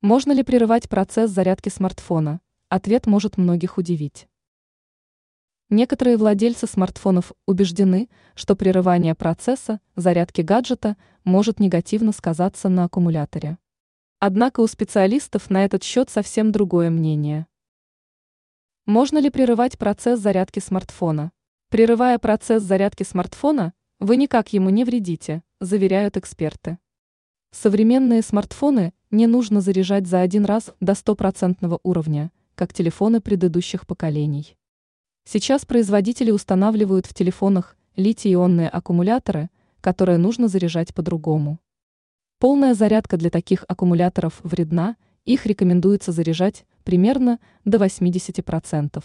Можно ли прерывать процесс зарядки смартфона? Ответ может многих удивить. Некоторые владельцы смартфонов убеждены, что прерывание процесса зарядки гаджета может негативно сказаться на аккумуляторе. Однако у специалистов на этот счет совсем другое мнение. Можно ли прерывать процесс зарядки смартфона? Прерывая процесс зарядки смартфона, вы никак ему не вредите, заверяют эксперты. Современные смартфоны не нужно заряжать за один раз до стопроцентного уровня, как телефоны предыдущих поколений. Сейчас производители устанавливают в телефонах литий-ионные аккумуляторы, которые нужно заряжать по-другому. Полная зарядка для таких аккумуляторов вредна, их рекомендуется заряжать примерно до 80%.